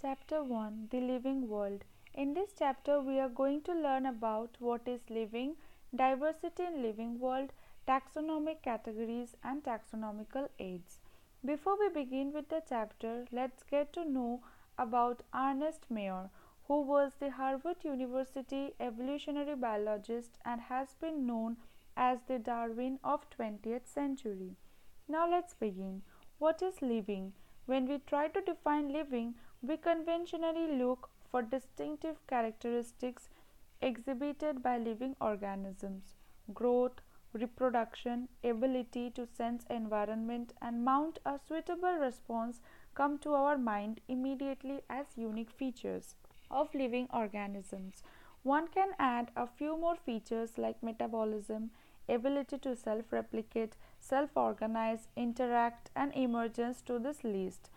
Chapter 1 The Living World. In this chapter, we are going to learn about what is living, diversity in living world, taxonomic categories, and taxonomical aids. Before we begin with the chapter, let's get to know about Ernest Mayr, who was the Harvard University evolutionary biologist and has been known as the Darwin of 20th century. Now let's begin. What is living? When we try to define living, we conventionally look for distinctive characteristics exhibited by living organisms growth, reproduction, ability to sense environment, and mount a suitable response come to our mind immediately as unique features of living organisms. One can add a few more features like metabolism, ability to self replicate, self organize, interact, and emergence to this list.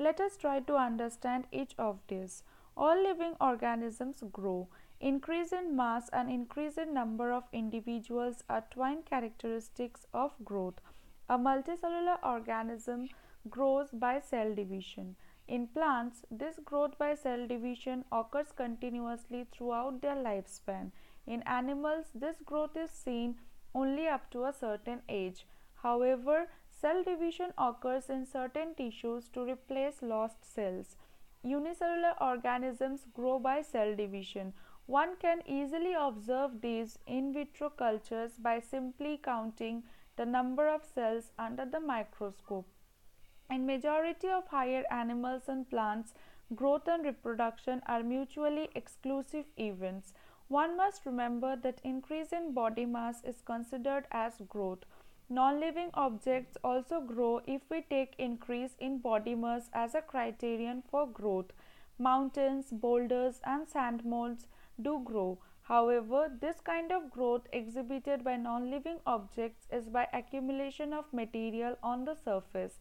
Let us try to understand each of these. All living organisms grow. Increase in mass and increase in number of individuals are twin characteristics of growth. A multicellular organism grows by cell division. In plants, this growth by cell division occurs continuously throughout their lifespan. In animals, this growth is seen only up to a certain age. However, Cell division occurs in certain tissues to replace lost cells. Unicellular organisms grow by cell division. One can easily observe these in vitro cultures by simply counting the number of cells under the microscope. In majority of higher animals and plants, growth and reproduction are mutually exclusive events. One must remember that increase in body mass is considered as growth. Non-living objects also grow if we take increase in body mass as a criterion for growth. Mountains, boulders and sand molds do grow. However, this kind of growth exhibited by non-living objects is by accumulation of material on the surface.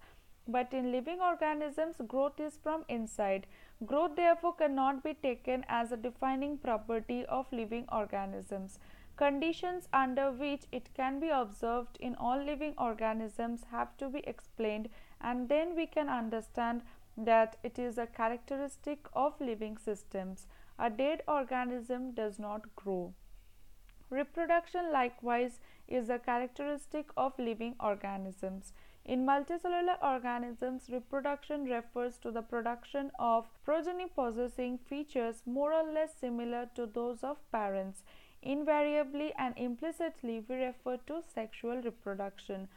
But in living organisms, growth is from inside. Growth therefore cannot be taken as a defining property of living organisms. Conditions under which it can be observed in all living organisms have to be explained and then we can understand that it is a characteristic of living systems. A dead organism does not grow. Reproduction likewise is a characteristic of living organisms. In multicellular organisms, reproduction refers to the production of progeny possessing features more or less similar to those of parents. Invariably and implicitly, we refer to sexual reproduction.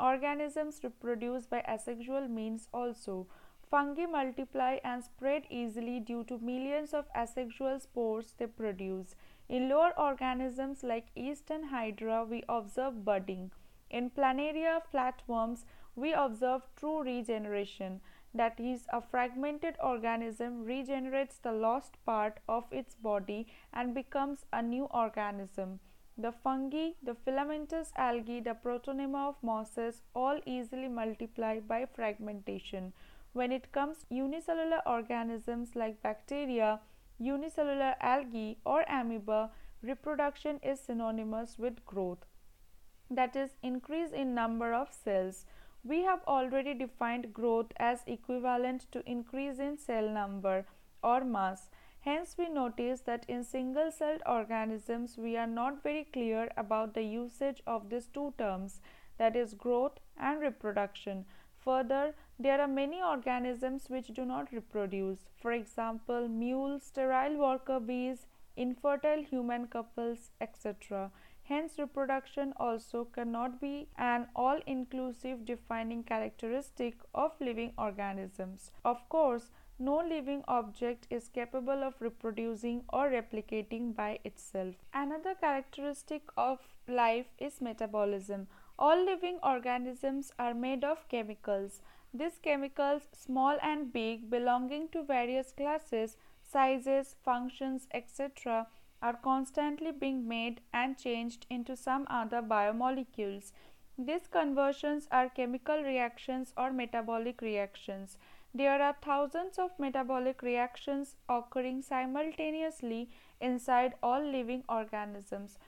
Organisms reproduce by asexual means also. Fungi multiply and spread easily due to millions of asexual spores they produce. In lower organisms like yeast and hydra, we observe budding. In planaria flatworms, we observe true regeneration that is, a fragmented organism regenerates the lost part of its body and becomes a new organism. The fungi, the filamentous algae, the protonema of mosses all easily multiply by fragmentation. When it comes unicellular organisms like bacteria, unicellular algae or amoeba, reproduction is synonymous with growth. That is increase in number of cells. We have already defined growth as equivalent to increase in cell number or mass. Hence, we notice that in single celled organisms, we are not very clear about the usage of these two terms that is, growth and reproduction. Further, there are many organisms which do not reproduce. For example, mules, sterile worker bees, infertile human couples, etc. Hence, reproduction also cannot be an all inclusive defining characteristic of living organisms. Of course, no living object is capable of reproducing or replicating by itself. Another characteristic of life is metabolism. All living organisms are made of chemicals. These chemicals, small and big, belonging to various classes, sizes, functions, etc., are constantly being made and changed into some other biomolecules. These conversions are chemical reactions or metabolic reactions. There are thousands of metabolic reactions occurring simultaneously inside all living organisms,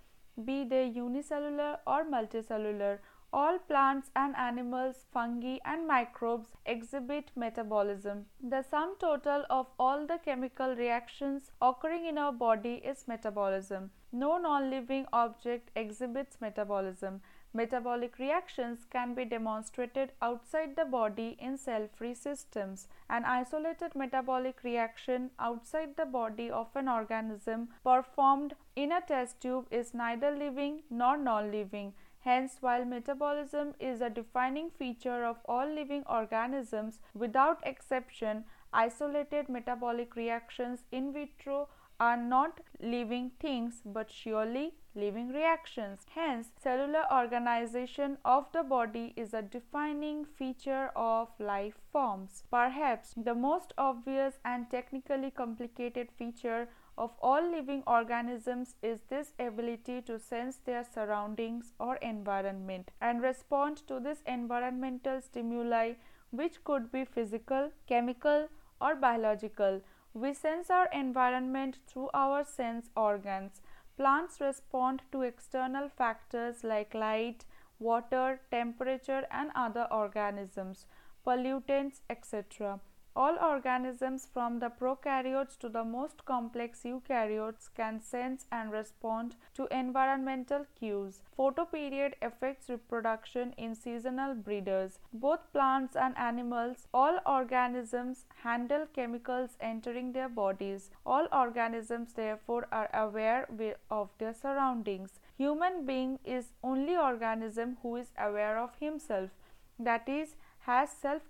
be they unicellular or multicellular. All plants and animals, fungi and microbes exhibit metabolism. The sum total of all the chemical reactions occurring in our body is metabolism. No non-living object exhibits metabolism. Metabolic reactions can be demonstrated outside the body in cell-free systems. An isolated metabolic reaction outside the body of an organism performed in a test tube is neither living nor non-living. Hence, while metabolism is a defining feature of all living organisms, without exception, isolated metabolic reactions in vitro are not living things but surely living reactions. Hence, cellular organization of the body is a defining feature of life forms. Perhaps the most obvious and technically complicated feature of all living organisms is this ability to sense their surroundings or environment and respond to this environmental stimuli which could be physical, chemical or biological. We sense our environment through our sense organs. Plants respond to external factors like light, water, temperature and other organisms, pollutants, etc. All organisms from the prokaryotes to the most complex eukaryotes can sense and respond to environmental cues. Photoperiod affects reproduction in seasonal breeders. Both plants and animals, all organisms handle chemicals entering their bodies. All organisms therefore are aware of their surroundings. Human being is only organism who is aware of himself that is has self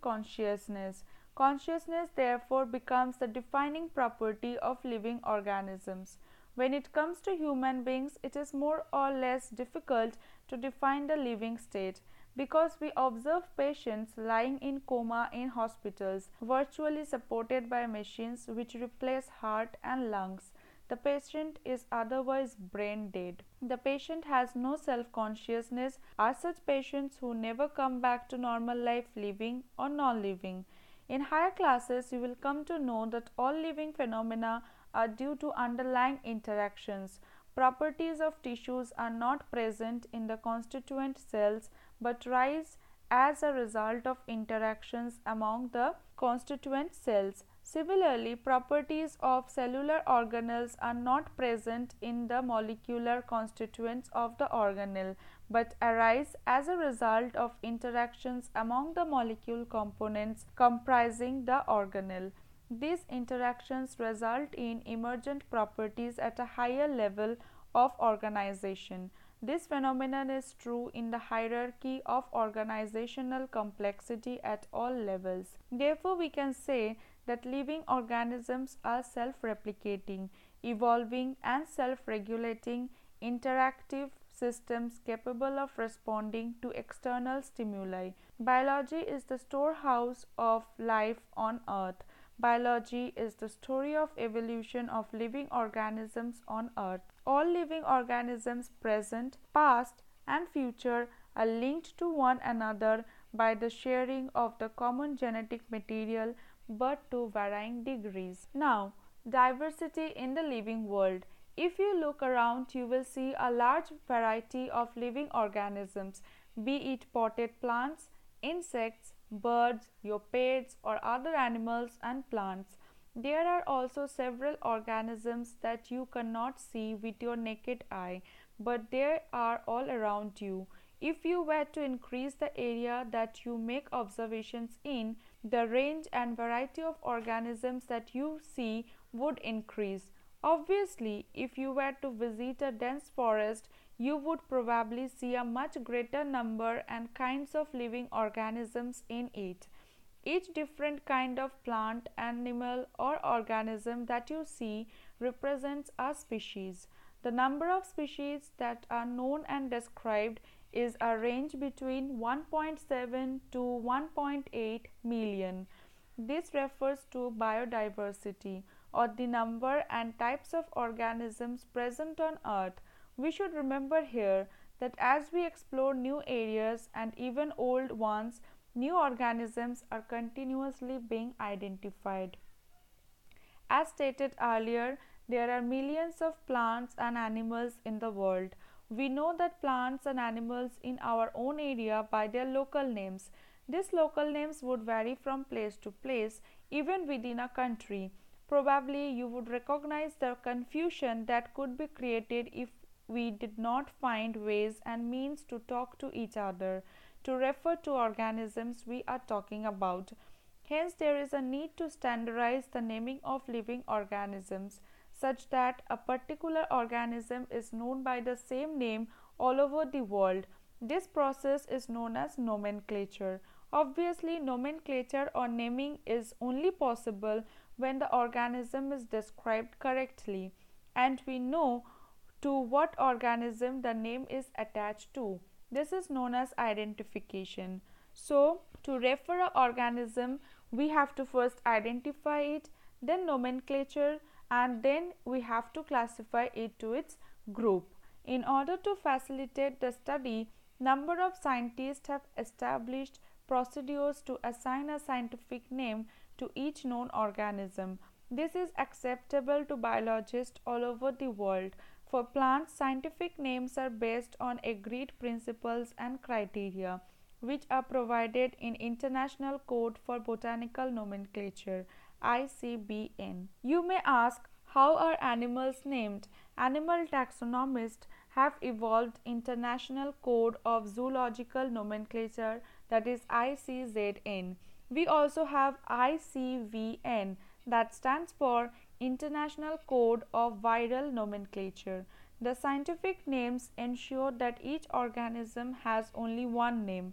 consciousness therefore becomes the defining property of living organisms. When it comes to human beings, it is more or less difficult to define the living state because we observe patients lying in coma in hospitals, virtually supported by machines which replace heart and lungs. The patient is otherwise brain dead. The patient has no self consciousness, are such patients who never come back to normal life living or non living. In higher classes, you will come to know that all living phenomena are due to underlying interactions. Properties of tissues are not present in the constituent cells but rise as a result of interactions among the constituent cells. Similarly, properties of cellular organelles are not present in the molecular constituents of the organelle, but arise as a result of interactions among the molecule components comprising the organelle. These interactions result in emergent properties at a higher level of organization. This phenomenon is true in the hierarchy of organizational complexity at all levels. Therefore, we can say that living organisms are self-replicating, evolving and self-regulating interactive systems capable of responding to external stimuli. Biology is the storehouse of life on earth. Biology is the story of evolution of living organisms on earth. All living organisms present, past and future are linked to one another by the sharing of the common genetic material but to varying degrees. Now, diversity in the living world. If you look around, you will see a large variety of living organisms, be it potted plants, insects, birds, your pets, or other animals and plants. There are also several organisms that you cannot see with your naked eye, but they are all around you. If you were to increase the area that you make observations in, the range and variety of organisms that you see would increase. Obviously, if you were to visit a dense forest, you would probably see a much greater number and kinds of living organisms in it. Each different kind of plant, animal, or organism that you see represents a species. The number of species that are known and described is a range between 1.7 to 1.8 million. This refers to biodiversity or the number and types of organisms present on earth. We should remember here that as we explore new areas and even old ones, new organisms are continuously being identified. As stated earlier, there are millions of plants and animals in the world. we know that plants and animals in our own area by their local names. These local names would vary from place to place, even within a country. Probably you would recognize the confusion that could be created if we did not find ways and means to talk to each other to refer to organisms we are talking about. Hence, there is a need to standardize the naming of living organisms such that a particular organism is known by the same name all over the world. This process is known as nomenclature. Obviously, nomenclature or naming is only possible when the organism is described correctly and we know to what organism the name is attached to. This is known as identification. So, to refer an organism, we have to first identify it, then nomenclature, and then we have to classify it to its group. In order to facilitate the study, number of scientists have established procedures to assign a scientific name to each known organism. This is acceptable to biologists all over the world. For plants, scientific names are based on agreed principles and criteria, which are provided in International Code for Botanical Nomenclature ICBN. You may ask, how are animals named? Animal taxonomists have evolved International Code of Zoological Nomenclature that is ICZN. We also have ICVN that stands for International Code of Viral Nomenclature. The scientific names ensure that each organism has only one name.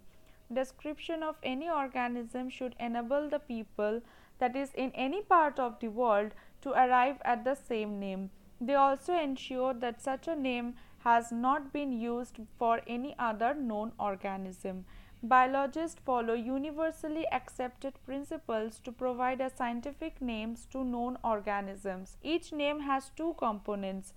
Description of any organism should enable the people that is in any part of the world to arrive at the same name. They also ensure that such a name has not been used for any other known organism. Biologists follow universally accepted principles to provide a scientific names to known organisms. Each name has two components,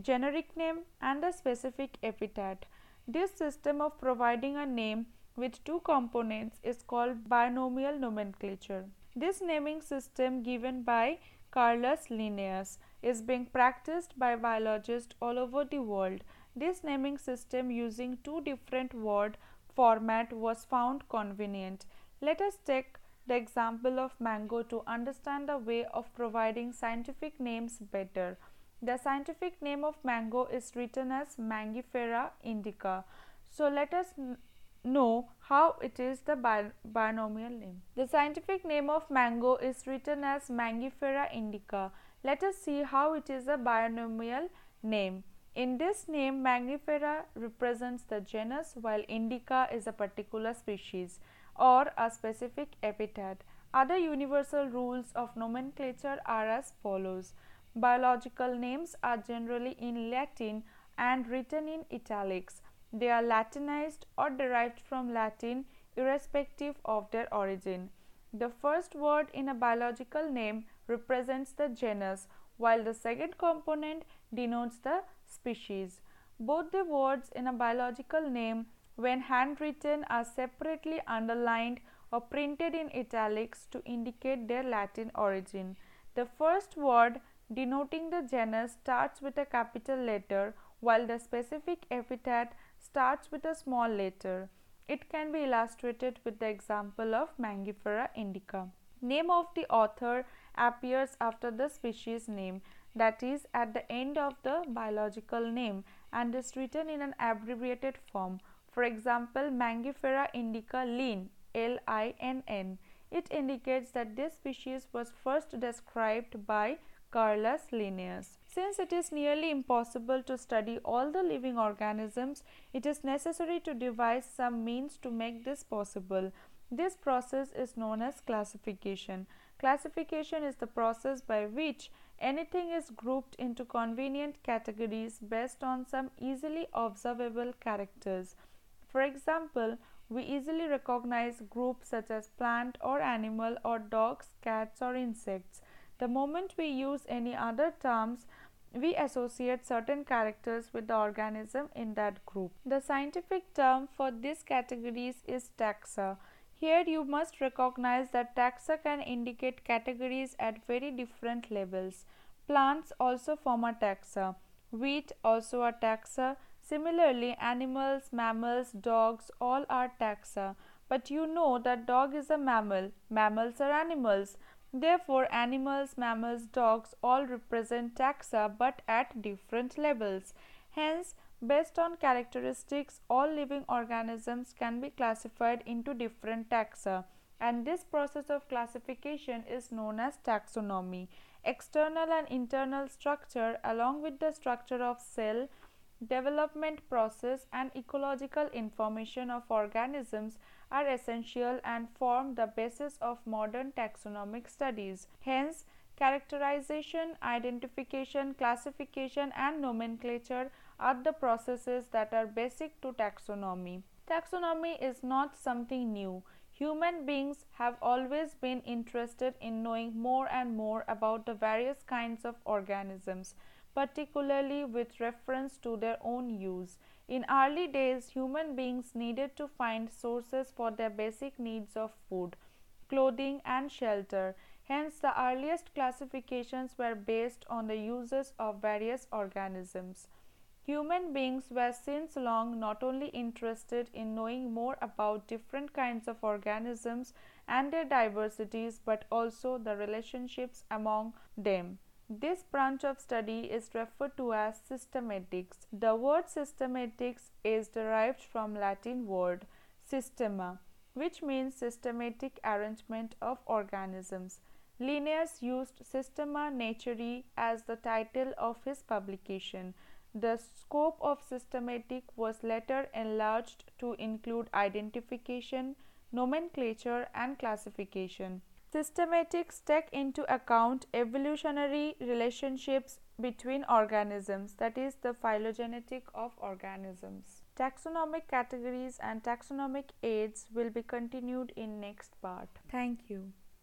generic name and a specific epithet. This system of providing a name with two components is called binomial nomenclature. This naming system given by Carolus Linnaeus is being practiced by biologists all over the world. This naming system using two different word format was found convenient. Let us take the example of mango to understand the way of providing scientific names better. The scientific name of mango is written as Mangifera indica. So let us know how it is the binomial name. The scientific name of mango is written as Mangifera indica. Let us see how it is a binomial name. In this name, Mangifera represents the genus while Indica is a particular species or a specific epithet. Other universal rules of nomenclature are as follows. Biological names are generally in Latin and written in italics. They are Latinized or derived from Latin irrespective of their origin. The first word in a biological name represents the genus while the second component denotes the species. Both the words in a biological name, when handwritten, are separately underlined or printed in italics to indicate their Latin origin. The first word denoting the genus starts with a capital letter, while the specific epithet starts with a small letter. It can be illustrated with the example of Mangifera indica. Name of the author appears after the species name that is at the end of the biological name and is written in an abbreviated form. For example, Mangifera indica linn L I N N. It indicates that this species was first described by Carolus Linnaeus. Since it is nearly impossible to study all the living organisms, it is necessary to devise some means to make this possible. This process is known as classification. Classification is the process by which Anything is grouped into convenient categories based on some easily observable characters. For example, we easily recognize groups such as plant or animal or dogs, cats or insects. The moment we use any other terms, we associate certain characters with the organism in that group. The scientific term for these categories is taxa. Here you must recognize that taxa can indicate categories at very different levels. Plants also form a taxa. Wheat also a taxa. Similarly, animals, mammals, dogs all are taxa. But you know that dog is a mammal, mammals are animals. Therefore, animals, mammals, dogs all represent taxa but at different levels. Hence, based on characteristics, all living organisms can be classified into different taxa and this process of classification is known as taxonomy. External and internal structure along with the structure of cell, development process and ecological information of organisms are essential and form the basis of modern taxonomic studies. Hence, characterization, identification, classification and nomenclature are the processes that are basic to taxonomy. Taxonomy is not something new. Human beings have always been interested in knowing more and more about the various kinds of organisms, particularly with reference to their own use. In early days, human beings needed to find sources for their basic needs of food, clothing, and shelter. Hence, the earliest classifications were based on the uses of various organisms. Human beings were since long not only interested in knowing more about different kinds of organisms and their diversities but also the relationships among them. This branch of study is referred to as systematics. The word systematics is derived from Latin word systema, which means systematic arrangement of organisms. Linnaeus used Systema Naturae as the title of his publication. The scope of systematic was later enlarged to include identification, nomenclature, and classification. Systematics take into account evolutionary relationships between organisms, that is, the phylogenetic of organisms. Taxonomic categories and taxonomic aids will be continued in next part. Thank you.